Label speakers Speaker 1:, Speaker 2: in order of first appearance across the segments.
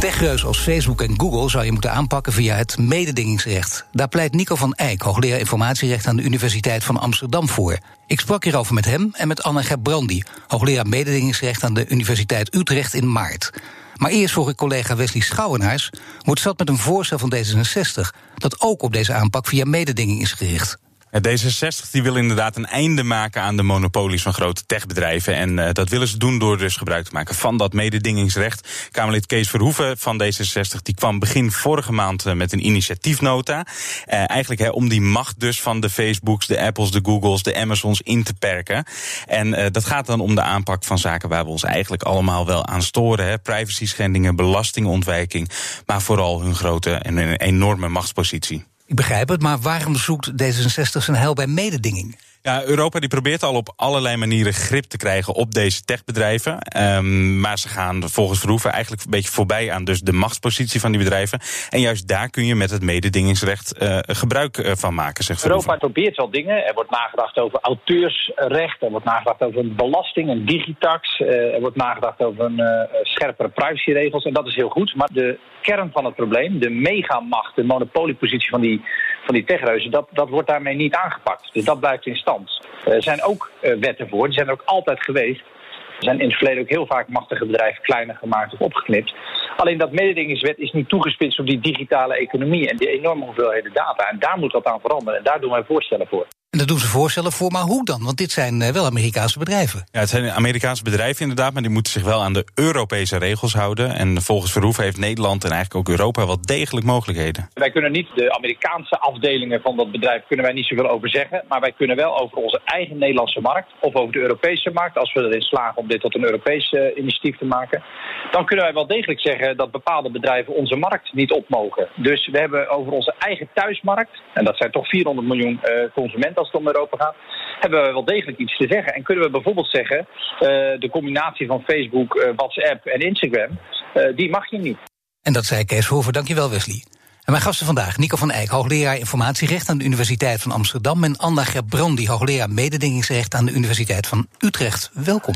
Speaker 1: Techreus als Facebook en Google zou je moeten aanpakken via het mededingingsrecht. Daar pleit Nico van Eyck, hoogleraar informatierecht aan de Universiteit van Amsterdam voor. Ik sprak hierover met hem en met Anne Gebrandi, hoogleraar mededingingsrecht aan de Universiteit Utrecht in maart. Maar eerst vroeg ik collega Wesley Schouwenaars hoe het zat met een voorstel van D66 dat ook op deze aanpak via mededinging is gericht.
Speaker 2: D66 die wil inderdaad een einde maken aan de monopolies van grote techbedrijven. En uh, dat willen ze doen door dus gebruik te maken van dat mededingingsrecht. Kamerlid Kees Verhoeven van D66 die kwam begin vorige maand uh, met een initiatiefnota. Eigenlijk om die macht dus van de Facebooks, de Apples, de Googles, de Amazons in te perken. En dat gaat dan om de aanpak van zaken waar we ons eigenlijk allemaal wel aan storen. Hè. Privacy schendingen, belastingontwijking, maar vooral hun grote en enorme machtspositie.
Speaker 1: Ik begrijp het, maar waarom zoekt D66 zijn heil bij mededinging?
Speaker 2: Ja, Europa die probeert al op allerlei manieren grip te krijgen op deze techbedrijven. Um, maar ze gaan volgens Verhoeven eigenlijk een beetje voorbij aan dus de machtspositie van die bedrijven. En juist daar kun je met het mededingingsrecht uh, gebruik uh, van maken, zegt
Speaker 3: Europa probeert wel dingen. Er wordt nagedacht over auteursrecht, er wordt nagedacht over een belasting, een digitax. Uh, er wordt nagedacht over een scherpere privacyregels. En dat is heel goed. Maar de kern van het probleem, de megamacht, de monopoliepositie van die, van die techreuzen, dat, dat wordt daarmee niet aangepakt. Dus dat blijft in stand. Er zijn ook wetten voor, die zijn er ook altijd geweest. Er zijn in het verleden ook heel vaak machtige bedrijven kleiner gemaakt of opgeknipt. Alleen dat mededingingswet is niet toegespitst op die digitale economie en die enorme hoeveelheden data. En daar moet wat aan veranderen. En daar doen wij voorstellen voor.
Speaker 1: En daar doen ze voorstellen voor, maar hoe dan? Want dit zijn wel Amerikaanse bedrijven.
Speaker 2: Ja, het zijn Amerikaanse bedrijven inderdaad, maar die moeten zich wel aan de Europese regels houden. En volgens Verhoeven heeft Nederland en eigenlijk ook Europa wel degelijk mogelijkheden.
Speaker 3: Wij kunnen niet de Amerikaanse afdelingen van dat bedrijf kunnen wij niet zoveel over zeggen. Maar wij kunnen wel over onze eigen Nederlandse markt of over de Europese markt, als we erin slagen om dit tot een Europees uh, initiatief te maken, dan kunnen wij wel degelijk zeggen dat bepaalde bedrijven onze markt niet op mogen. Dus we hebben over onze eigen thuismarkt, en dat zijn toch 400 miljoen uh, consumenten als het om Europa gaat, hebben we wel degelijk iets te zeggen. En kunnen we bijvoorbeeld zeggen, uh, de combinatie van Facebook, uh, WhatsApp en Instagram, uh, die mag je niet.
Speaker 1: En dat zei Kees Hoeven. Dankjewel, Wesley. En mijn gasten vandaag, Nico van Eyck, hoogleraar informatierecht aan de Universiteit van Amsterdam... en Anna Gerbrandi, hoogleraar mededingingsrecht aan de Universiteit van Utrecht. Welkom.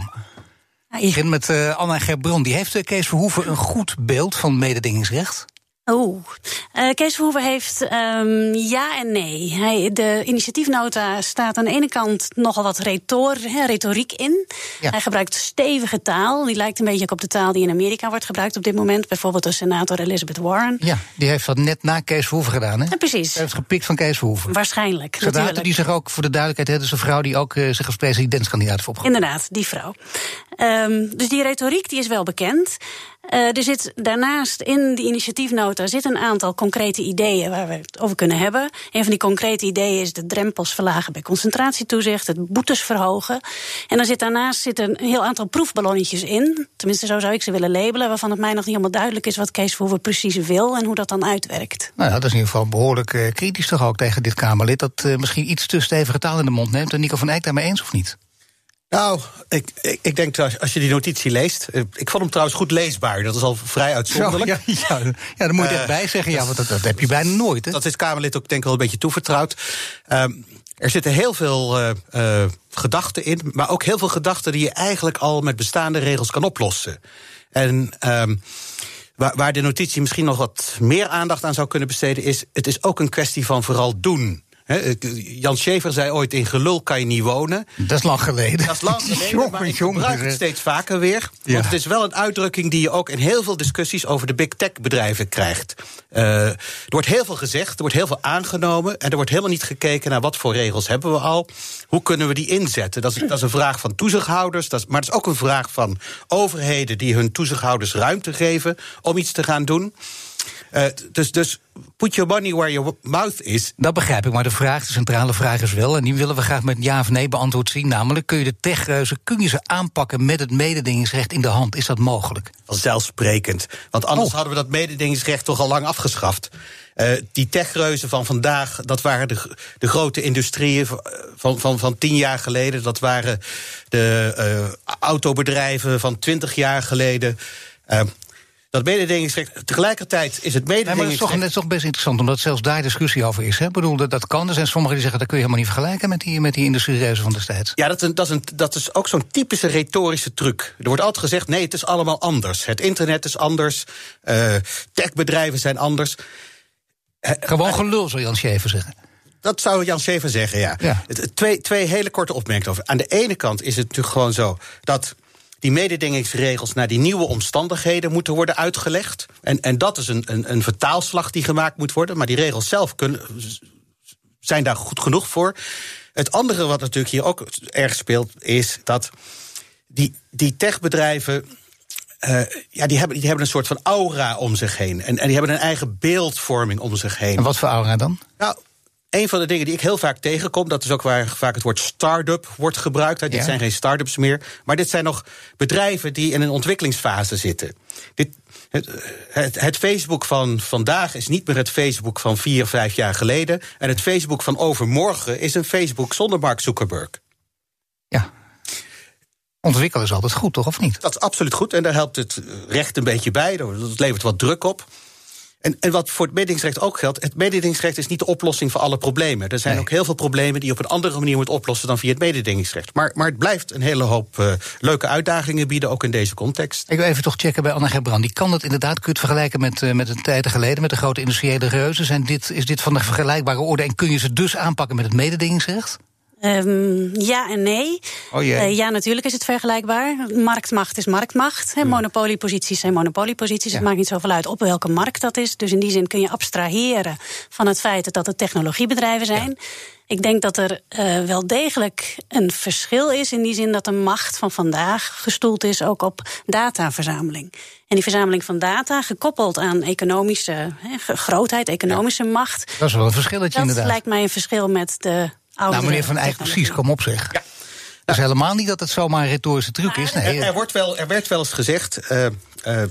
Speaker 1: Ik begin met uh, Anna Gerbrandi. Heeft Kees Verhoeven een goed beeld van mededingingsrecht?
Speaker 4: Oh, uh, Kees Verhoeven heeft um, ja en nee. Hij, de initiatiefnota staat aan de ene kant nogal wat retor, he, retoriek in. Ja. Hij gebruikt stevige taal. Die lijkt een beetje op de taal die in Amerika wordt gebruikt op dit moment. Bijvoorbeeld de senator Elizabeth Warren.
Speaker 1: Ja, die heeft dat net na Kees Verhoeven gedaan, hè?
Speaker 4: Ja, precies.
Speaker 1: Hij heeft gepikt van Kees Verhoeven.
Speaker 4: Waarschijnlijk,
Speaker 1: natuurlijk. die zich ook, voor de duidelijkheid, hè, dus een vrouw die ook uh, zich als presidentskandidaat heeft opgeroepen.
Speaker 4: Inderdaad, die vrouw. Um, dus die retoriek die is wel bekend. Uh, er zit daarnaast in die initiatiefnota zit een aantal concrete ideeën waar we het over kunnen hebben. Een van die concrete ideeën is de drempels verlagen bij concentratietoezicht, het boetes verhogen. En dan zit daarnaast zit een heel aantal proefballonnetjes in. Tenminste, zo zou ik ze willen labelen, waarvan het mij nog niet helemaal duidelijk is wat Kees Verhoeven precies wil en hoe dat dan uitwerkt.
Speaker 1: Nou ja, dat is in ieder geval behoorlijk uh, kritisch toch ook tegen dit Kamerlid. Dat uh, misschien iets te stevige taal in de mond neemt. En Nico van Eyck daarmee eens of niet?
Speaker 5: Nou, ik, ik, ik denk als, als je die notitie leest. Ik vond hem trouwens goed leesbaar. Dat is al vrij uitzonderlijk.
Speaker 1: Zo, ja, ja, ja, daar moet je uh, echt bij zeggen. Ja, want dat, dat heb je bijna nooit. Hè?
Speaker 5: Dat is Kamerlid ook denk ik wel een beetje toevertrouwd. Um, er zitten heel veel uh, uh, gedachten in. Maar ook heel veel gedachten die je eigenlijk al met bestaande regels kan oplossen. En. Um, Waar, waar de notitie misschien nog wat meer aandacht aan zou kunnen besteden, is: het is ook een kwestie van vooral doen. He, Jan Schever zei ooit: in gelul kan je niet wonen.
Speaker 1: Dat is lang geleden.
Speaker 5: Dat is lang geleden, jongen, maar ik gebruik het steeds vaker weer. Ja. Want het is wel een uitdrukking die je ook in heel veel discussies over de big tech bedrijven krijgt. Uh, er wordt heel veel gezegd, er wordt heel veel aangenomen. En er wordt helemaal niet gekeken naar wat voor regels hebben we al. Hoe kunnen we die inzetten? Dat is, dat is een vraag van toezichthouders. Dat is, maar het is ook een vraag van overheden die hun toezichthouders ruimte geven om iets te gaan doen. Uh, dus, dus put your money where your mouth is.
Speaker 1: Dat begrijp ik, maar de vraag, de centrale vraag is wel... en die willen we graag met ja of nee beantwoord zien... namelijk, kun je de techreuzen, kun je ze aanpakken... met het mededingingsrecht in de hand? Is dat mogelijk?
Speaker 5: Vanzelfsprekend. Want anders oh. hadden we dat mededingingsrecht toch al lang afgeschaft. Uh, die techreuzen van vandaag, dat waren de, de grote industrieën van, van, van tien jaar geleden. Dat waren de uh, autobedrijven van twintig jaar geleden. Uh, dat mededingingsrecht. Tegelijkertijd is het mededingingsrecht.
Speaker 1: maar dat is, toch, is toch best interessant, omdat zelfs daar discussie over is. Hè? Ik bedoel, dat, dat kan. Er zijn sommigen die zeggen dat kun je helemaal niet vergelijken met die, met die industriereuzen van destijds.
Speaker 5: Ja, dat, dat, is een, dat is ook zo'n typische retorische truc. Er wordt altijd gezegd: nee, het is allemaal anders. Het internet is anders. Uh, techbedrijven zijn anders.
Speaker 1: Gewoon gelul, zou Jan Schever zeggen.
Speaker 5: Dat zou Jan Schever zeggen, ja. ja. Twee, twee hele korte opmerkingen over. Aan de ene kant is het natuurlijk gewoon zo dat die mededingingsregels naar die nieuwe omstandigheden moeten worden uitgelegd. En, en dat is een, een, een vertaalslag die gemaakt moet worden. Maar die regels zelf kunnen, zijn daar goed genoeg voor. Het andere wat natuurlijk hier ook erg speelt, is dat die, die techbedrijven. Uh, ja, die hebben, die hebben een soort van aura om zich heen. En, en die hebben een eigen beeldvorming om zich heen.
Speaker 1: En wat voor aura dan?
Speaker 5: Nou, een van de dingen die ik heel vaak tegenkom, dat is ook waar vaak het woord start-up wordt gebruikt. Dit zijn geen start-ups meer, maar dit zijn nog bedrijven die in een ontwikkelingsfase zitten. Dit, het, het, het, Facebook van vandaag is niet meer het Facebook van vier, vijf jaar geleden. En het Facebook van overmorgen is een Facebook zonder Mark Zuckerberg.
Speaker 1: Ja. Ontwikkelen is altijd goed, toch, of niet?
Speaker 5: Dat is absoluut goed. En daar helpt het recht een beetje bij. Dat levert wat druk op. En, en wat voor het mededingingsrecht ook geldt, het mededingingsrecht is niet de oplossing voor alle problemen. Er zijn ook heel veel problemen die je op een andere manier moet oplossen dan via het mededingingsrecht. Maar, maar het blijft een hele hoop uh, leuke uitdagingen bieden, ook in deze context.
Speaker 1: Ik wil even toch checken bij Anna Gerbrand. Die kan dat inderdaad, kun je het vergelijken met, uh, met een tijd geleden, met de grote industriële reuzen. Zijn dit, is dit van de vergelijkbare orde en kun je ze dus aanpakken met het mededingingsrecht?
Speaker 4: Um, ja en nee.
Speaker 1: Oh uh,
Speaker 4: ja, natuurlijk is het vergelijkbaar. Marktmacht is marktmacht. He, monopolieposities zijn monopolieposities. Ja. Het maakt niet zoveel uit op welke markt dat is. Dus in die zin kun je abstraheren van het feit dat het technologiebedrijven zijn. Ja. Ik denk dat er uh, wel degelijk een verschil is in die zin dat de macht van vandaag gestoeld is ook op dataverzameling. En die verzameling van data, gekoppeld aan economische he, grootheid, economische macht.
Speaker 1: Dat is wel een verschilletje
Speaker 4: dat
Speaker 1: inderdaad.
Speaker 4: Dat lijkt mij een verschil met de
Speaker 1: nou, meneer Van Eyck, precies, kom op zeg. Ja. Dat is helemaal niet dat het zomaar een retorische truc is. Nee.
Speaker 5: Er, er, wordt wel, er werd wel eens gezegd. Uh, uh,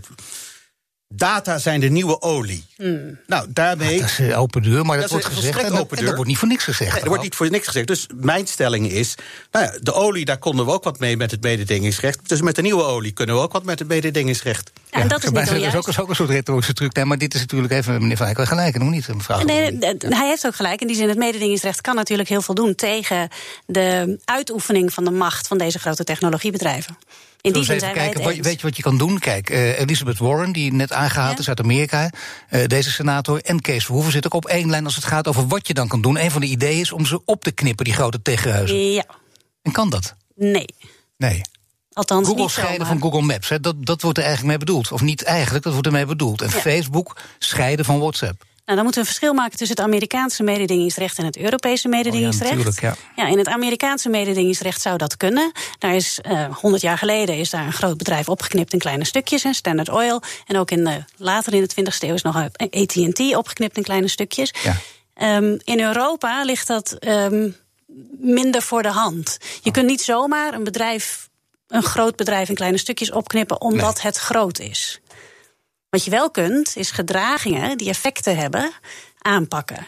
Speaker 5: Data zijn de nieuwe olie.
Speaker 4: Mm.
Speaker 5: Nou, daarmee.
Speaker 1: dat is open deur, maar dat, dat wordt gezegd. En dat, en dat, wordt niet voor niks gezegd.
Speaker 5: Nee, er wordt niet voor niks gezegd. Dus mijn stelling is. Nou ja, de olie, daar konden we ook wat mee met het mededingingsrecht. Dus met de nieuwe olie kunnen we ook wat met het mededingingsrecht.
Speaker 4: Ja, en dat is, niet
Speaker 1: dat is ook, ook, een soort retorische truc. Nee, maar dit is natuurlijk even, meneer Van Eyck, wel gelijk. Nog niet, mevrouw.
Speaker 4: Nee, hij heeft ook gelijk. In die zin, het mededingingsrecht kan natuurlijk heel veel doen tegen de uitoefening van de macht van deze grote technologiebedrijven. In die zin zijn
Speaker 1: kijken,
Speaker 4: wij
Speaker 1: weet je wat je kan doen? Kijk, uh, Elizabeth Warren, die net aangehaald ja. is uit Amerika, uh, deze senator, en Kees Verhoeven zitten ook op één lijn als het gaat over wat je dan kan doen. Een van de ideeën is om ze op te knippen, die grote techhuizen.
Speaker 4: Ja.
Speaker 1: En kan dat?
Speaker 4: Nee.
Speaker 1: Nee.
Speaker 4: Althans,
Speaker 1: Google scheiden van Google Maps, hè, dat, dat wordt er eigenlijk mee bedoeld. Of niet eigenlijk, dat wordt ermee bedoeld. En ja. Facebook scheiden van WhatsApp.
Speaker 4: Nou, dan moeten we een verschil maken tussen het Amerikaanse mededingingsrecht en het Europese mededingingsrecht.
Speaker 1: Oh ja,
Speaker 4: ja. in het Amerikaanse mededingingsrecht zou dat kunnen. Daar is uh, 100 jaar geleden is daar een groot bedrijf opgeknipt in kleine stukjes, hè, Standard Oil. En ook in later in de 20e eeuw is nog AT&T opgeknipt in kleine stukjes.
Speaker 1: Ja.
Speaker 4: Um, in Europa ligt dat um, minder voor de hand. Je oh. kunt niet zomaar een bedrijf, een groot bedrijf in kleine stukjes opknippen omdat nee. het groot is. Wat je wel kunt, is gedragingen die effecten hebben, aanpakken.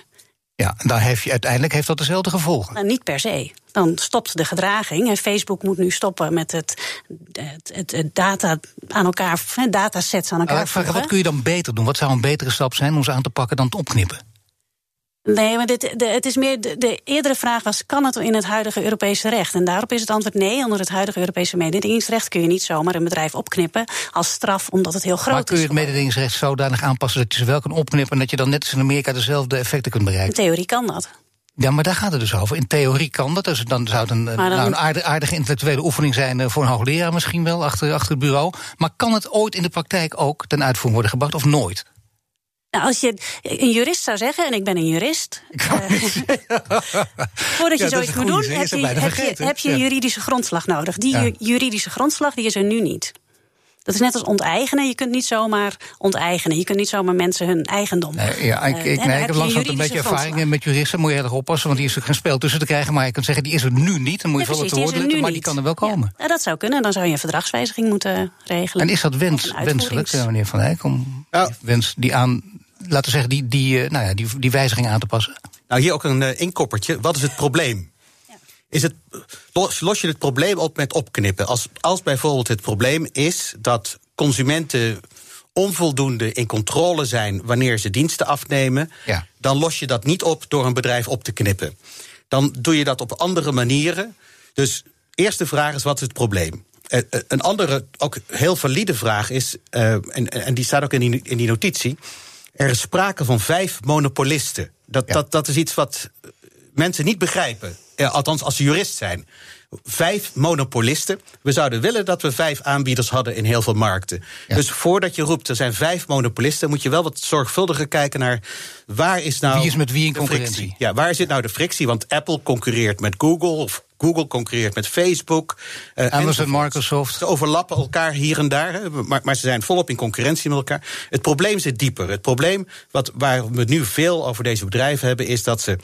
Speaker 1: Ja, en dan heeft je, uiteindelijk heeft dat dezelfde gevolgen.
Speaker 4: Nou, niet per se. Dan stopt de gedraging. En Facebook moet nu stoppen met het, het, data aan elkaar, datasets aan elkaar.
Speaker 1: vraag, wat kun je dan beter doen? Wat zou een betere stap zijn om ze aan te pakken dan het opknippen?
Speaker 4: Nee, maar dit, de, het is meer. De, de, eerdere vraag was: kan het in het huidige Europese recht? En daarop is het antwoord nee. Onder het huidige Europese mededingingsrecht kun je niet zomaar een bedrijf opknippen als straf omdat het heel groot is.
Speaker 1: Maar kun je het mededingingsrecht zodanig aanpassen dat je ze wel kan opknippen en dat je dan net als in Amerika dezelfde effecten kunt bereiken?
Speaker 4: In theorie kan dat.
Speaker 1: Ja, maar daar gaat het dus over. In theorie kan dat. Dus dan zou het een, dan... nou, een aardige, aardige, intellectuele oefening zijn voor een hoogleraar misschien wel achter, achter het bureau. Maar kan het ooit in de praktijk ook ten uitvoering worden gebracht of nooit?
Speaker 4: Nou, als je een jurist zou zeggen, en ik ben een jurist. Uh, voordat je ja, zoiets moet doen, heb je, heb, je, heb je, een juridische grondslag nodig. Die ja. juridische grondslag die is er nu niet. Dat is net als onteigenen. Je kunt niet zomaar onteigenen. Je kunt niet zomaar mensen hun eigendom.
Speaker 1: Nee, ja, ik, ik, uh, nee, ik heb langzaam een beetje ervaring met juristen. Moet je erg oppassen, want die is er geen speel tussen te krijgen. Maar je kunt zeggen, die is er nu niet. Dan moet je ja, wel te woorden maar die kan er wel komen.
Speaker 4: Ja, dat zou kunnen. Dan zou je een verdragswijziging moeten regelen.
Speaker 1: En is dat wens, wenselijk, meneer Van Eyck? Om ja. wens die aan laten we zeggen, die, die, nou ja, die, die wijziging aan te passen?
Speaker 5: Nou, hier ook een uh, inkoppertje. Wat is het probleem? Is het, los, los je het probleem op met opknippen? Als, als bijvoorbeeld het probleem is dat consumenten onvoldoende in controle zijn wanneer ze diensten afnemen, ja. dan los je dat niet op door een bedrijf op te knippen. Dan doe je dat op andere manieren. Dus eerste vraag is: wat is het probleem? Uh, een andere, ook heel valide vraag is, en, en die staat ook in die, in die notitie. Er is sprake van vijf monopolisten. Dat, dat, dat is iets wat mensen niet begrijpen. althans, als ze jurist zijn vijf monopolisten. We zouden willen dat we vijf aanbieders hadden in heel veel markten. Dus voordat je roept, er zijn vijf monopolisten, moet je wel wat zorgvuldiger kijken naar waar is nou.
Speaker 1: Wie is met wie in concurrentie?
Speaker 5: Ja, waar zit nou de frictie? Want Apple concurreert met Google of Google concurreert met Facebook.
Speaker 1: Uh, Amazon, Microsoft.
Speaker 5: Ze overlappen elkaar hier en daar, maar, maar, ze zijn volop in concurrentie met elkaar. Het probleem zit dieper. Het probleem wat, waar we nu veel over deze bedrijven hebben, is dat ze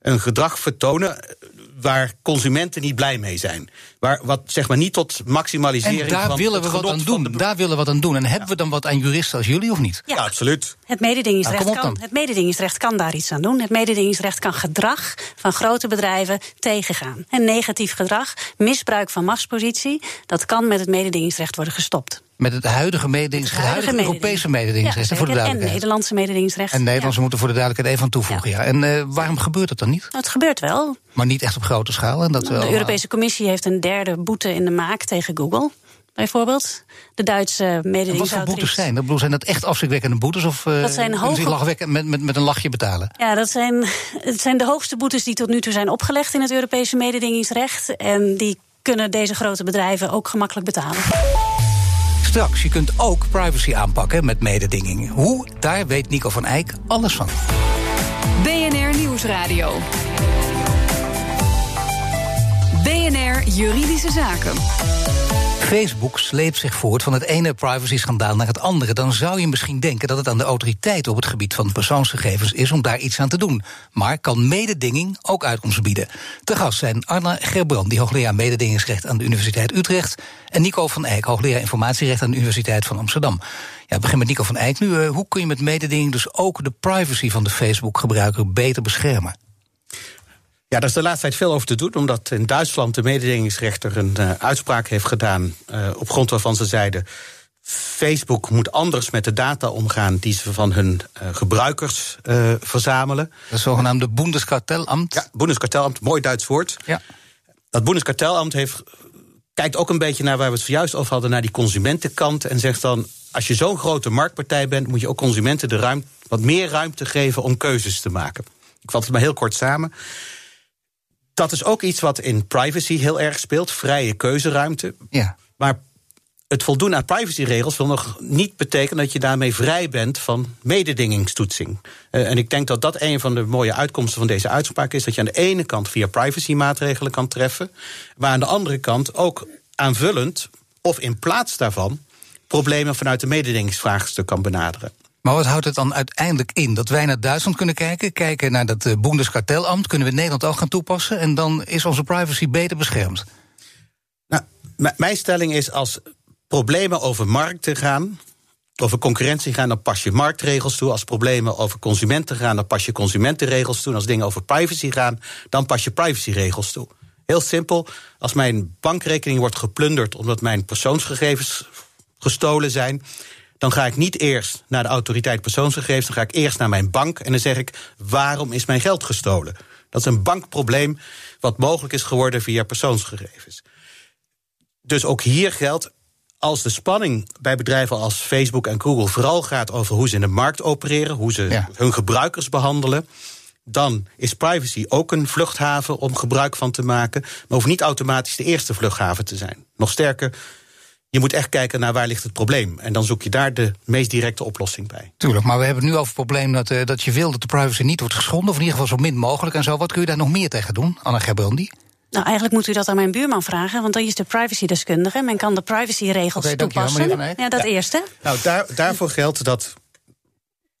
Speaker 5: een gedrag vertonen waar consumenten niet blij mee zijn. Waar, wat zeg maar niet tot maximalisering
Speaker 1: en daar
Speaker 5: van
Speaker 1: willen we wat aan doen. Daar willen we wat aan doen. En hebben we dan wat aan juristen als jullie of niet?
Speaker 5: Ja, absoluut.
Speaker 4: Het mededingingsrecht, nou, kan, het mededingingsrecht kan daar iets aan doen. Het mededingingsrecht kan gedrag van grote bedrijven tegengaan. En negatief gedrag, misbruik van machtspositie, dat kan met het mededingingsrecht worden gestopt.
Speaker 1: Met het huidige mededingingsrecht, het huidige Europese mededingingsrecht,
Speaker 4: ja,
Speaker 1: voor de
Speaker 4: En Nederlandse mededingingsrecht.
Speaker 1: En Nederlandse moeten voor de duidelijkheid even aan toevoegen. Ja. En uh, waarom gebeurt dat dan niet?
Speaker 4: Het gebeurt wel.
Speaker 1: Maar niet echt op grote schaal. En dat
Speaker 4: de Europese Commissie heeft een derde boete in de maak tegen Google bijvoorbeeld. De Duitse mededingingsautoriteit.
Speaker 1: Wat voor boetes zijn dat? Zijn dat echt afschrikwekkende boetes? Of uh, dat zijn hoge... met, met, met een lachje betalen?
Speaker 4: Ja, dat zijn, het zijn de hoogste boetes die tot nu toe zijn opgelegd in het Europese mededingingsrecht. En die kunnen deze grote bedrijven ook gemakkelijk betalen.
Speaker 1: Straks, je kunt ook privacy aanpakken met mededinging. Hoe? Daar weet Nico van Eyck alles van.
Speaker 6: BNR Nieuwsradio. BNR Juridische Zaken.
Speaker 1: Facebook sleept zich voort van het ene privacy-schandaal naar het andere. Dan zou je misschien denken dat het aan de autoriteiten op het gebied van persoonsgegevens is om daar iets aan te doen. Maar kan mededinging ook uitkomst bieden? Te gast zijn Arna Gerbrand, die hoogleraar mededingingsrecht aan de Universiteit Utrecht. En Nico van Eyck, hoogleraar informatierecht aan de Universiteit van Amsterdam. Ja, begin met Nico van Eyck nu. Uh, hoe kun je met mededinging dus ook de privacy van de Facebook-gebruiker beter beschermen?
Speaker 5: Ja, daar is de laatste tijd veel over te doen, omdat in Duitsland de mededingingsrechter een uh, uitspraak heeft gedaan. Uh, op grond waarvan ze zeiden. Facebook moet anders met de data omgaan die ze van hun uh, gebruikers verzamelen.
Speaker 1: Dat zogenaamde Bundeskartellamt.
Speaker 5: Ja, Bundeskartellamt, mooi Duits woord. Ja. Dat Bundeskartellamt heeft, kijkt ook een beetje naar waar we het zojuist over hadden, naar die consumentenkant. En zegt dan: als je zo'n grote marktpartij bent, moet je ook consumenten de ruimte, wat meer ruimte geven om keuzes te maken. Ik vat het maar heel kort samen dat is ook iets wat in privacy heel erg speelt. Vrije keuzeruimte. Ja. Maar het voldoen aan privacyregels wil nog niet betekenen dat je daarmee vrij bent van mededingingstoetsing. Uh, en ik denk dat dat een van de mooie uitkomsten van deze uitspraak is: dat je aan de ene kant via privacymaatregelen kan treffen, maar aan de andere kant ook aanvullend of in plaats daarvan problemen vanuit de mededingingsvraagstuk kan benaderen.
Speaker 1: Maar wat houdt het dan uiteindelijk in? Dat wij naar Duitsland kunnen kijken, kijken naar dat uh, Bundeskartellamt, kunnen we Nederland ook gaan toepassen en dan is onze privacy beter beschermd?
Speaker 5: Nou, mijn stelling is als problemen over markten gaan, over concurrentie gaan, dan pas je marktregels toe. Als problemen over consumenten gaan, dan pas je consumentenregels toe. Als dingen over privacy gaan, dan pas je privacyregels toe. Heel simpel, als mijn bankrekening wordt geplunderd omdat mijn persoonsgegevens gestolen zijn, dan ga ik niet eerst naar de autoriteit persoonsgegevens, dan ga ik eerst naar mijn bank en dan zeg ik: waarom is mijn geld gestolen? Dat is een bankprobleem wat mogelijk is geworden via persoonsgegevens. Dus ook hier geldt, als de spanning bij bedrijven als Facebook en Google vooral gaat over hoe ze in de markt opereren, hoe ze hun gebruikers behandelen, dan is privacy ook een vluchthaven om gebruik van te maken, maar hoeft niet automatisch de eerste vluchthaven te zijn. Nog sterker, je moet echt kijken naar waar ligt het probleem. En dan zoek je daar de meest directe oplossing bij.
Speaker 1: Tuurlijk, maar we hebben het nu over het probleem dat, uh, dat je wil dat de privacy niet wordt geschonden. Of in ieder geval zo min mogelijk en zo. Wat kun je daar nog meer tegen doen, Anna Gerbrandi?
Speaker 4: Nou, eigenlijk moet u dat aan mijn buurman vragen, want hij is de privacydeskundige. Men kan de privacyregels okay, toepassen. Ja, dat eerste.
Speaker 5: Nou, daar, daarvoor geldt dat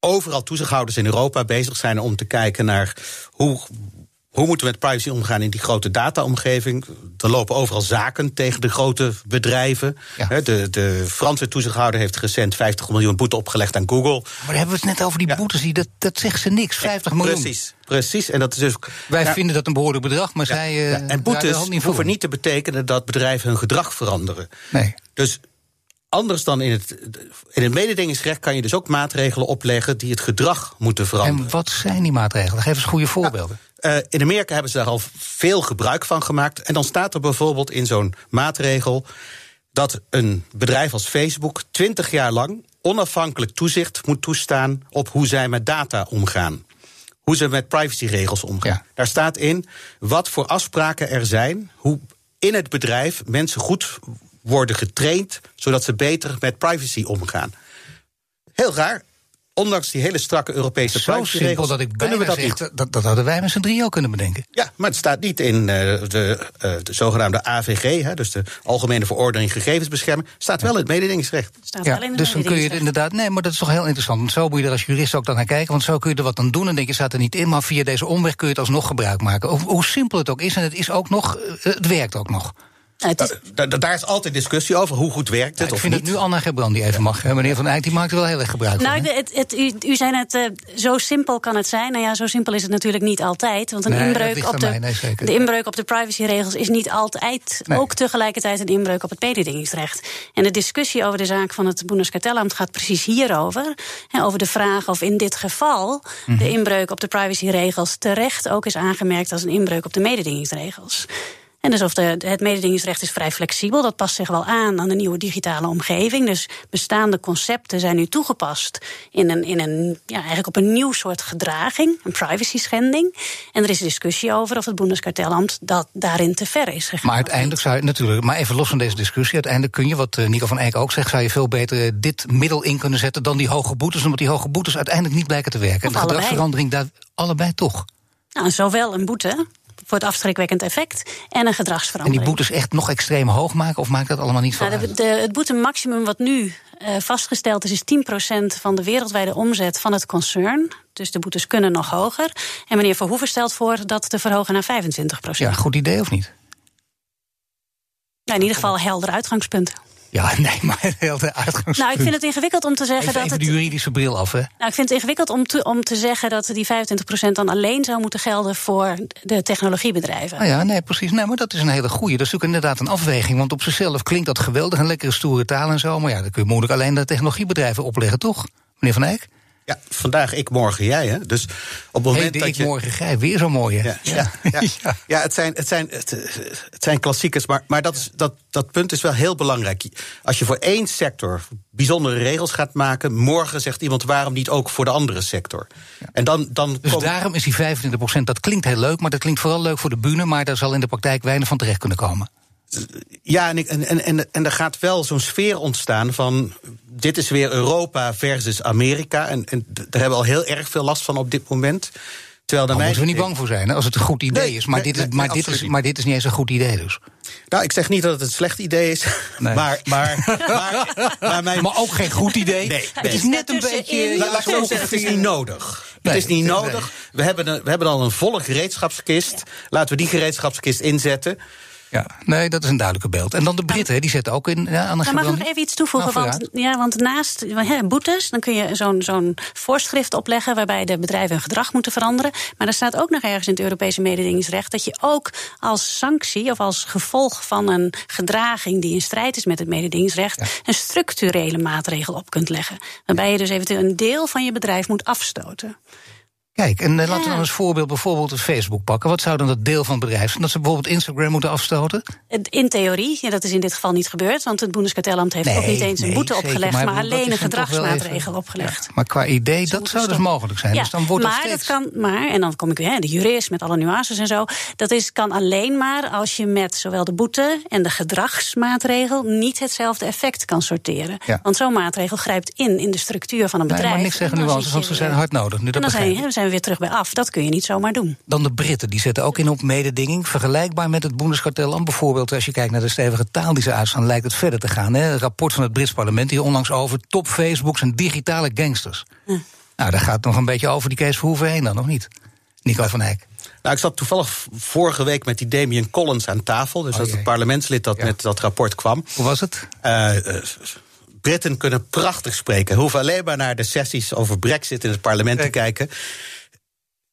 Speaker 5: overal toezichthouders in Europa bezig zijn om te kijken naar hoe hoe moeten we met privacy omgaan in die grote dataomgeving? Er lopen overal zaken tegen de grote bedrijven. De, de Franse toezichthouder heeft recent 50 miljoen boete opgelegd aan Google.
Speaker 1: Maar hebben we het net over die boetes, die, dat, dat zegt ze niks, 50 miljoen.
Speaker 5: Precies, precies. En dat is dus,
Speaker 1: Wij vinden dat een behoorlijk bedrag, maar zij. Uh,
Speaker 5: en boetes hoeven niet te betekenen dat bedrijven hun gedrag veranderen.
Speaker 1: Nee.
Speaker 5: Dus anders dan in het, in het mededingingsrecht kan je dus ook maatregelen opleggen die het gedrag moeten veranderen.
Speaker 1: En wat zijn die maatregelen? Geef eens goede voorbeelden.
Speaker 5: Uh, in Amerika hebben ze daar al veel gebruik van gemaakt. En dan staat er bijvoorbeeld in zo'n maatregel dat een bedrijf als Facebook 20 jaar lang onafhankelijk toezicht moet toestaan op hoe zij met data omgaan. Hoe ze met privacyregels omgaan.
Speaker 1: Ja.
Speaker 5: Daar staat in wat voor afspraken er zijn, hoe in het bedrijf mensen goed worden getraind zodat ze beter met privacy omgaan. Heel raar. Ondanks die hele strakke Europese privacyregels
Speaker 1: dat ik
Speaker 5: kunnen we dat
Speaker 1: zeg,
Speaker 5: niet.
Speaker 1: Dat, dat hadden wij met z'n drieën ook kunnen bedenken.
Speaker 5: Ja, maar het staat niet in uh, de, uh, de, zogenaamde AVG, hè, dus de Algemene Verordening Gegevensbescherming. Staat wel in het mededingingsrecht.
Speaker 4: Staat
Speaker 1: Ja,
Speaker 4: wel in het
Speaker 1: dus dan kun je het inderdaad. Nee, maar dat is toch heel interessant. Want zo moet je er als jurist ook dan naar kijken. Want zo kun je er wat aan doen. En denk je, staat er niet in. Maar via deze omweg kun je het alsnog gebruik maken. Hoe, hoe simpel het ook is. En het is ook nog. eh, Het werkt ook nog.
Speaker 4: Nou, het is,
Speaker 5: Da- da- daar is altijd discussie over hoe goed werkt het
Speaker 1: ik
Speaker 5: of
Speaker 1: vind
Speaker 5: niet.
Speaker 1: dat nu Anna Gebrandi even mag. hè. Meneer Van Eyck die maakt er wel heel erg gebruik van.
Speaker 4: Nou, het, het, u, u zei net, eh, zo simpel kan het zijn. Nou ja, zo simpel is het natuurlijk niet altijd. Want een
Speaker 1: Nee,
Speaker 4: inbreuk op de,
Speaker 1: mij, nee, zeker.
Speaker 4: de inbreuk op de privacyregels is niet altijd
Speaker 1: Nee.
Speaker 4: ook tegelijkertijd een inbreuk op het mededingingsrecht. En de discussie over de zaak van het Bundeskartellamt gaat precies hierover. Hè, over de vraag of in dit geval
Speaker 1: Mhm.
Speaker 4: de inbreuk op de privacyregels terecht ook is aangemerkt als een inbreuk op de mededingingsregels. En dus of de, het mededingingsrecht is vrij flexibel. Dat past zich wel aan aan de nieuwe digitale omgeving. Dus bestaande concepten zijn nu toegepast in een, in een ja, eigenlijk op een nieuw soort gedraging, een privacy schending. En er is discussie over of het Bundeskartellamt dat daarin te ver is gegaan.
Speaker 1: Maar uiteindelijk zou je natuurlijk, maar even los van deze discussie, uiteindelijk kun je, wat eh, Nico van Eyck ook zegt, zou je veel beter eh, dit middel in kunnen zetten dan die hoge boetes, omdat die hoge boetes uiteindelijk niet blijken te werken. En
Speaker 4: Of
Speaker 1: de
Speaker 4: allebei.
Speaker 1: gedragsverandering daar allebei toch.
Speaker 4: Nou, zowel een boete voor het afschrikwekkend effect en een
Speaker 1: En
Speaker 4: gedragsverandering.
Speaker 1: die boetes echt nog extreem hoog maken, of maakt dat allemaal niet van
Speaker 4: Nou, de, de, het boetemaximum wat nu eh, vastgesteld is, is 10% van de wereldwijde omzet van het concern. Dus de boetes kunnen nog hoger. En meneer Verhoeven stelt voor dat te verhogen naar 25%.
Speaker 1: Ja, goed idee of niet?
Speaker 4: Nou, in ieder geval helder uitgangspunt.
Speaker 1: Ja, nee, maar heel de uitgangspunt.
Speaker 4: Nou, ik vind het ingewikkeld om te zeggen
Speaker 1: even,
Speaker 4: dat
Speaker 1: even
Speaker 4: het.
Speaker 1: de juridische bril af, hè?
Speaker 4: Nou, ik vind het ingewikkeld om te, om te zeggen dat die 25% dan alleen zou moeten gelden voor de technologiebedrijven.
Speaker 1: Nou ja, nee, precies. Nee, maar dat is een hele goeie. Dat is natuurlijk inderdaad een afweging. Want op zichzelf klinkt dat geweldig, een lekkere stoere taal en zo. Maar ja, dat kun je moeilijk alleen de technologiebedrijven opleggen, toch? Meneer Van Eyck?
Speaker 5: Ja, vandaag ik, morgen jij. Hè? Dus op het moment
Speaker 1: Hey,
Speaker 5: dat
Speaker 1: ik
Speaker 5: je.
Speaker 1: morgen gij, weer zo mooi, hè?
Speaker 5: Ja, ja, ja.
Speaker 1: Ja.
Speaker 5: ja het, zijn, het, zijn, het, het zijn klassiekers, maar, maar dat, is, dat, dat punt is wel heel belangrijk. Als je voor één sector bijzondere regels gaat maken, morgen zegt iemand waarom niet ook voor de andere sector. En dan, dan
Speaker 1: Dus
Speaker 5: komen-
Speaker 1: daarom is die 25% dat klinkt heel leuk, maar dat klinkt vooral leuk voor de bühne, maar daar zal in de praktijk weinig van terecht kunnen komen.
Speaker 5: Ja, en, ik- en, en, en, er gaat wel zo'n sfeer ontstaan van. Dit is weer Europa versus Amerika. En, en daar hebben we al heel erg veel last van op dit moment. Terwijl
Speaker 1: Daar moeten we niet bang voor zijn, hè, als het een goed idee
Speaker 5: Nee,
Speaker 1: is. Maar,
Speaker 5: nee,
Speaker 1: dit is,
Speaker 5: nee,
Speaker 1: maar,
Speaker 5: nee,
Speaker 1: dit is, maar dit is niet eens een goed idee, dus.
Speaker 5: Nou, ik zeg niet dat het een slecht idee is.
Speaker 1: Nee.
Speaker 5: Maar, maar, maar, maar mijn.
Speaker 1: Maar ook geen goed idee.
Speaker 5: Nee,
Speaker 1: Het is net een beetje.
Speaker 5: La- laat ik
Speaker 1: zo
Speaker 5: zeggen, het is niet nodig.
Speaker 1: Nee,
Speaker 5: het is niet
Speaker 1: nee.
Speaker 5: nodig. We, hebben een, we hebben al een volle gereedschapskist. Laten we die gereedschapskist inzetten.
Speaker 1: Ja, nee, dat is een duidelijke beeld. En dan de Britten, die zetten ook in. Ja, Anne
Speaker 4: Nou, mag ik nog even iets toevoegen?
Speaker 1: Nou,
Speaker 4: want, ja, want naast boetes, dan kun je zo'n zo'n voorschrift opleggen waarbij de bedrijven hun gedrag moeten veranderen. Maar er staat ook nog ergens in het Europese mededingingsrecht dat je ook als sanctie of als gevolg van een gedraging die in strijd is met het mededingingsrecht een structurele maatregel op kunt leggen. Waarbij je dus eventueel een deel van je bedrijf moet afstoten.
Speaker 1: Kijk, en eh, laten we
Speaker 4: Ja.
Speaker 1: dan als voorbeeld bijvoorbeeld het Facebook pakken. Wat zou dan dat deel van het bedrijf zijn? Dat ze bijvoorbeeld Instagram moeten afstoten?
Speaker 4: In theorie, ja, dat is in dit geval niet gebeurd, want het Bundeskartellamt heeft
Speaker 1: Nee,
Speaker 4: ook niet eens een
Speaker 1: nee,
Speaker 4: boete
Speaker 1: zeker,
Speaker 4: opgelegd,
Speaker 1: maar
Speaker 4: alleen een gedragsmaatregel
Speaker 1: even-
Speaker 4: opgelegd.
Speaker 1: Ja, maar qua idee, dat zou dus mogelijk zijn. dus dan wordt
Speaker 4: maar
Speaker 1: dat steeds...
Speaker 4: dat kan, maar, en dan kom ik weer, de jurist met alle nuances en zo. Dat is, kan alleen maar als je met zowel de boete en de gedragsmaatregel niet hetzelfde effect kan sorteren.
Speaker 1: Ja.
Speaker 4: Want zo'n maatregel grijpt in in de structuur van een
Speaker 1: Nee,
Speaker 4: bedrijf.
Speaker 1: maar niks zeggen nuances, want ze zijn hard nodig. Nu, dat begrijp
Speaker 4: zijn we weer terug bij af. Dat kun je niet zomaar doen.
Speaker 1: Dan de Britten, die zetten ook in op mededinging. Vergelijkbaar met het Bundeskartellamt bijvoorbeeld. Als je kijkt naar de stevige taal die ze uitstaan, lijkt het verder te gaan. Hè? Een rapport van het Brits parlement hier onlangs over top Facebooks en digitale gangsters. Nou, daar gaat het nog een beetje over die Kees Verhoeven heen dan, nog niet? Nico van Eyck.
Speaker 5: Nou, ik zat toevallig vorige week met die Damien Collins aan tafel. Dus
Speaker 1: Oh,
Speaker 5: dat het parlementslid dat
Speaker 1: Ja.
Speaker 5: met dat rapport kwam.
Speaker 1: Hoe was het?
Speaker 5: Eh, eh, Britten kunnen prachtig spreken. Hoeven alleen maar naar de sessies over Brexit in het parlement te kijken.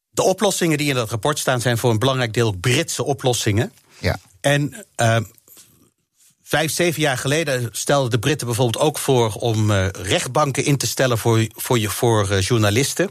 Speaker 5: De oplossingen die in dat rapport staan zijn voor een belangrijk deel Britse oplossingen.
Speaker 1: Ja.
Speaker 5: En eh, vijf, zeven jaar geleden stelden de Britten bijvoorbeeld ook voor om eh, rechtbanken in te stellen voor, voor, je, voor eh, journalisten.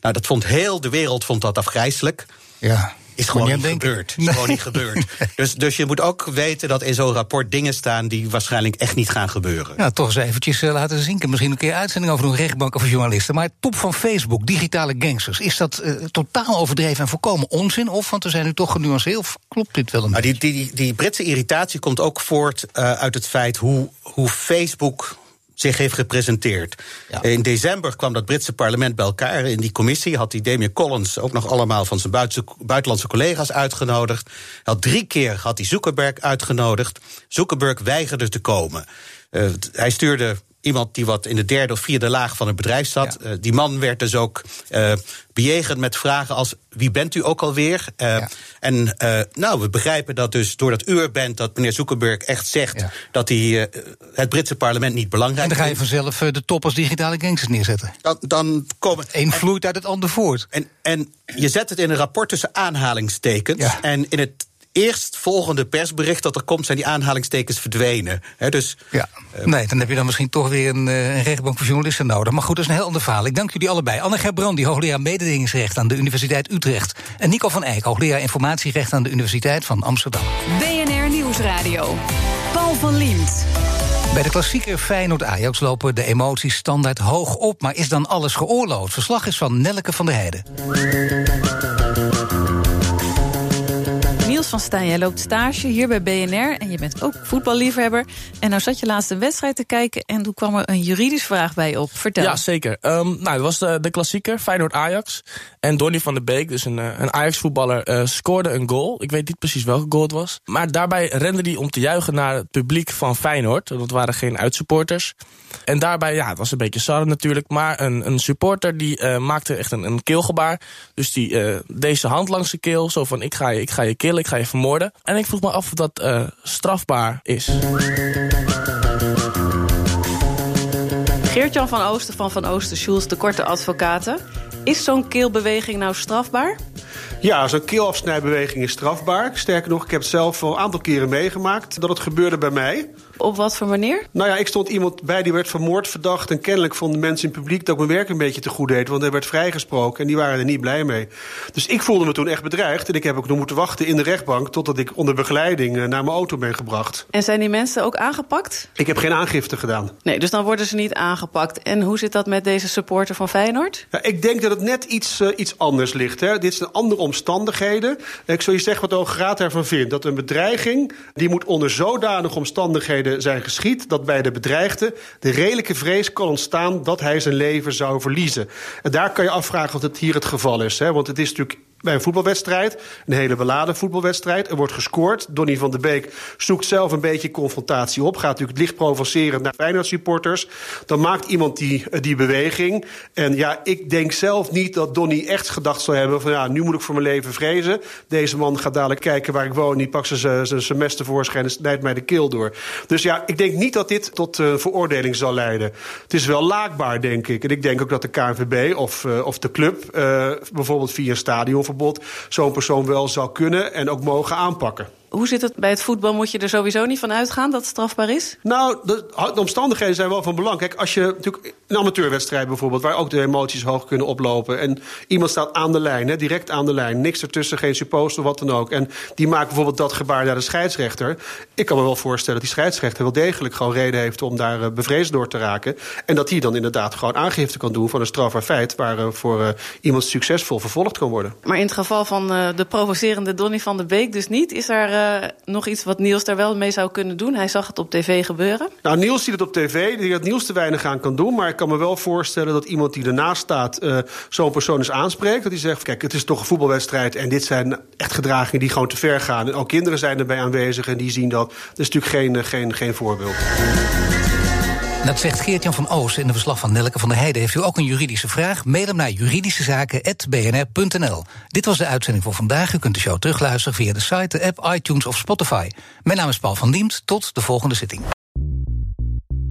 Speaker 5: Nou, dat vond heel de wereld vond dat afgrijzelijk.
Speaker 1: Ja.
Speaker 5: Is gewoon niet gebeurd. Is gewoon niet gebeurd. Dus, dus je moet ook weten dat in zo'n rapport dingen staan die waarschijnlijk echt niet gaan gebeuren.
Speaker 1: Nou, toch eens eventjes eh, laten zinken. Misschien een keer uitzending over een rechtbanken voor journalisten. Maar top van Facebook, digitale gangsters. Is dat eh, totaal overdreven en volkomen onzin? Of, want er zijn nu toch genuanceerd, of klopt dit wel een
Speaker 5: Nou,
Speaker 1: beetje?
Speaker 5: die, die, die, die Britse irritatie komt ook voort eh, uit het feit hoe, hoe Facebook zich heeft gepresenteerd.
Speaker 1: Ja.
Speaker 5: In december kwam dat Britse parlement bij elkaar. In die commissie had die Damien Collins ook nog allemaal van zijn buitenlandse collega's uitgenodigd. Hij had drie keer had hij Zuckerberg uitgenodigd. Zuckerberg weigerde te komen. Eh, hij stuurde iemand die wat in de derde of vierde laag van het bedrijf zat.
Speaker 1: Ja.
Speaker 5: Eh, die man werd dus ook eh, bejegend met vragen als: wie bent u ook alweer? Eh,
Speaker 1: Ja.
Speaker 5: En nou, we begrijpen dat dus doordat u er bent, dat meneer Zuckerberg echt zegt
Speaker 1: Ja.
Speaker 5: dat hij het Britse parlement niet belangrijk
Speaker 1: En dan ga je
Speaker 5: vindt.
Speaker 1: vanzelf de top als digitale gangsters neerzetten.
Speaker 5: Dan, dan komen.
Speaker 1: Eén vloeit uit het ander voort.
Speaker 5: En, en je zet het in een rapport tussen aanhalingstekens. En in het eerstvolgende persbericht dat er komt, zijn die aanhalingstekens verdwenen. Hè, dus
Speaker 1: Ja, nee, dan heb je dan misschien toch weer een, eh, een rechtbank voor journalisten nodig. Maar goed, dat is een heel ander verhaal. Ik dank jullie allebei. Anne Gerbrandi, hoogleraar mededingingsrecht aan de Universiteit Utrecht. En Nico van Eyck, hoogleraar informatierecht aan de Universiteit van Amsterdam.
Speaker 6: BNR Nieuwsradio. Paul van Liemt.
Speaker 1: Bij de klassieker Feyenoord-Ajax lopen de emoties standaard hoog op. Maar is dan alles geoorloofd? Verslag is van Nelleke van der Heijden.
Speaker 7: Van Stijn, jij loopt stage hier bij BNR en je bent ook voetballiefhebber. En nou zat je laatst een wedstrijd te kijken en toen kwam er een juridische vraag bij je op. Vertel.
Speaker 8: Ja, zeker. Ehm, nou, het was de, de klassieker, Feyenoord-Ajax. En Donny van der Beek, dus een, eh, een Ajax-voetballer, eh, scoorde een goal. Ik weet niet precies welke goal het was. Maar daarbij rende hij om te juichen naar het publiek van Feyenoord. Het waren geen uitsupporters. En daarbij, ja, het was een beetje sarre natuurlijk. Maar een, een supporter die eh, maakte echt een, een keelgebaar. Dus die deed zijn hand langs de keel. Zo van, ik ga je, ik ga je killen, ik ga je vermoorden. En ik vroeg me af of dat eh, strafbaar is.
Speaker 7: Geert-Jan van Oosten van Van Oosten Schulz, de korte advocaten. Is zo'n keelbeweging nou strafbaar?
Speaker 9: Ja, zo'n keelafsnijbeweging is strafbaar. Sterker nog, ik heb het zelf al een aantal keren meegemaakt dat het gebeurde bij mij.
Speaker 7: Op wat voor manier?
Speaker 9: Nou ja, ik stond iemand bij die werd vermoord, verdacht. En kennelijk vonden mensen in het publiek dat mijn werk een beetje te goed deed. Want hij werd vrijgesproken en die waren er niet blij mee. Dus ik voelde me toen echt bedreigd. En ik heb ook nog moeten wachten in de rechtbank totdat ik onder begeleiding eh, naar mijn auto ben gebracht.
Speaker 7: En zijn die mensen ook aangepakt?
Speaker 9: Ik heb geen aangifte gedaan.
Speaker 7: Nee, dus dan worden ze niet aangepakt. En hoe zit dat met deze supporter van Feyenoord?
Speaker 9: Ja, ik denk dat het net iets, eh, iets anders ligt. Hè. Dit zijn andere omstandigheden. Ik zal je zeggen wat de Hoge Raad daarvan vindt. Dat een bedreiging die moet onder zodanige omstandigheden zijn geschied... dat bij de bedreigde de redelijke vrees kan ontstaan... dat hij zijn leven zou verliezen. En daar kan je afvragen of het hier het geval is. Hè. Want het is natuurlijk bij een voetbalwedstrijd, een hele beladen voetbalwedstrijd. Er wordt gescoord. Donny van der Beek zoekt zelf een beetje confrontatie op. Gaat natuurlijk licht provoceren naar Feyenoord supporters. Dan maakt iemand die, eh, die beweging. En ja, ik denk zelf niet dat Donny echt gedacht zou hebben... van ja, nu moet ik voor mijn leven vrezen. Deze man gaat dadelijk kijken waar ik woon. Die pakt zijn- mes tevoorschijn en snijdt mij de keel door. Dus ja, ik denk niet dat dit tot eh, veroordeling zal leiden. Het is wel laakbaar, denk ik. En ik denk ook dat de KNVB of, eh, of de club... bijvoorbeeld via een stadionverbod... zo'n persoon wel zou kunnen en ook mogen aanpakken.
Speaker 7: Hoe zit het bij het voetbal? Moet je er sowieso niet van uitgaan dat het strafbaar is?
Speaker 9: Nou, de, de omstandigheden zijn wel van belang. Kijk, als je natuurlijk een amateurwedstrijd bijvoorbeeld, waar ook de emoties hoog kunnen oplopen. En iemand staat aan de lijn, hè, direct aan de lijn, niks ertussen, geen suppost of wat dan ook. En die maakt bijvoorbeeld dat gebaar naar de scheidsrechter. Ik kan me wel voorstellen dat die scheidsrechter wel degelijk gewoon reden heeft om daar eh, bevreesd door te raken. En dat hij dan inderdaad gewoon aangifte kan doen van een strafbaar feit waarvoor eh, iemand succesvol vervolgd kan worden.
Speaker 7: Maar in het geval van eh, de provocerende Donny van der Beek dus niet. Is er eh, nog iets wat Niels daar wel mee zou kunnen doen? Hij zag het op tv gebeuren.
Speaker 9: Nou, Niels ziet het op tv. Denk dat Niels te weinig aan kan doen. Maar ik kan me wel voorstellen dat iemand die ernaast staat... eh, zo'n persoon eens aanspreekt. Dat hij zegt, kijk, het is toch een voetbalwedstrijd... en dit zijn echt gedragingen die gewoon te ver gaan. En ook kinderen zijn erbij aanwezig en die zien dat. Dat is natuurlijk geen, eh, geen, geen voorbeeld.
Speaker 1: Dat zegt Geert-Jan van Oosten in de verslag van Nelke van der Heijden. Heeft u ook een juridische vraag? Mail hem naar juridischezaken.bnr.nl. Dit was de uitzending voor vandaag. U kunt de show terugluisteren via de site, de app, iTunes of Spotify. Mijn naam is Paul van Diemt. Tot de volgende zitting.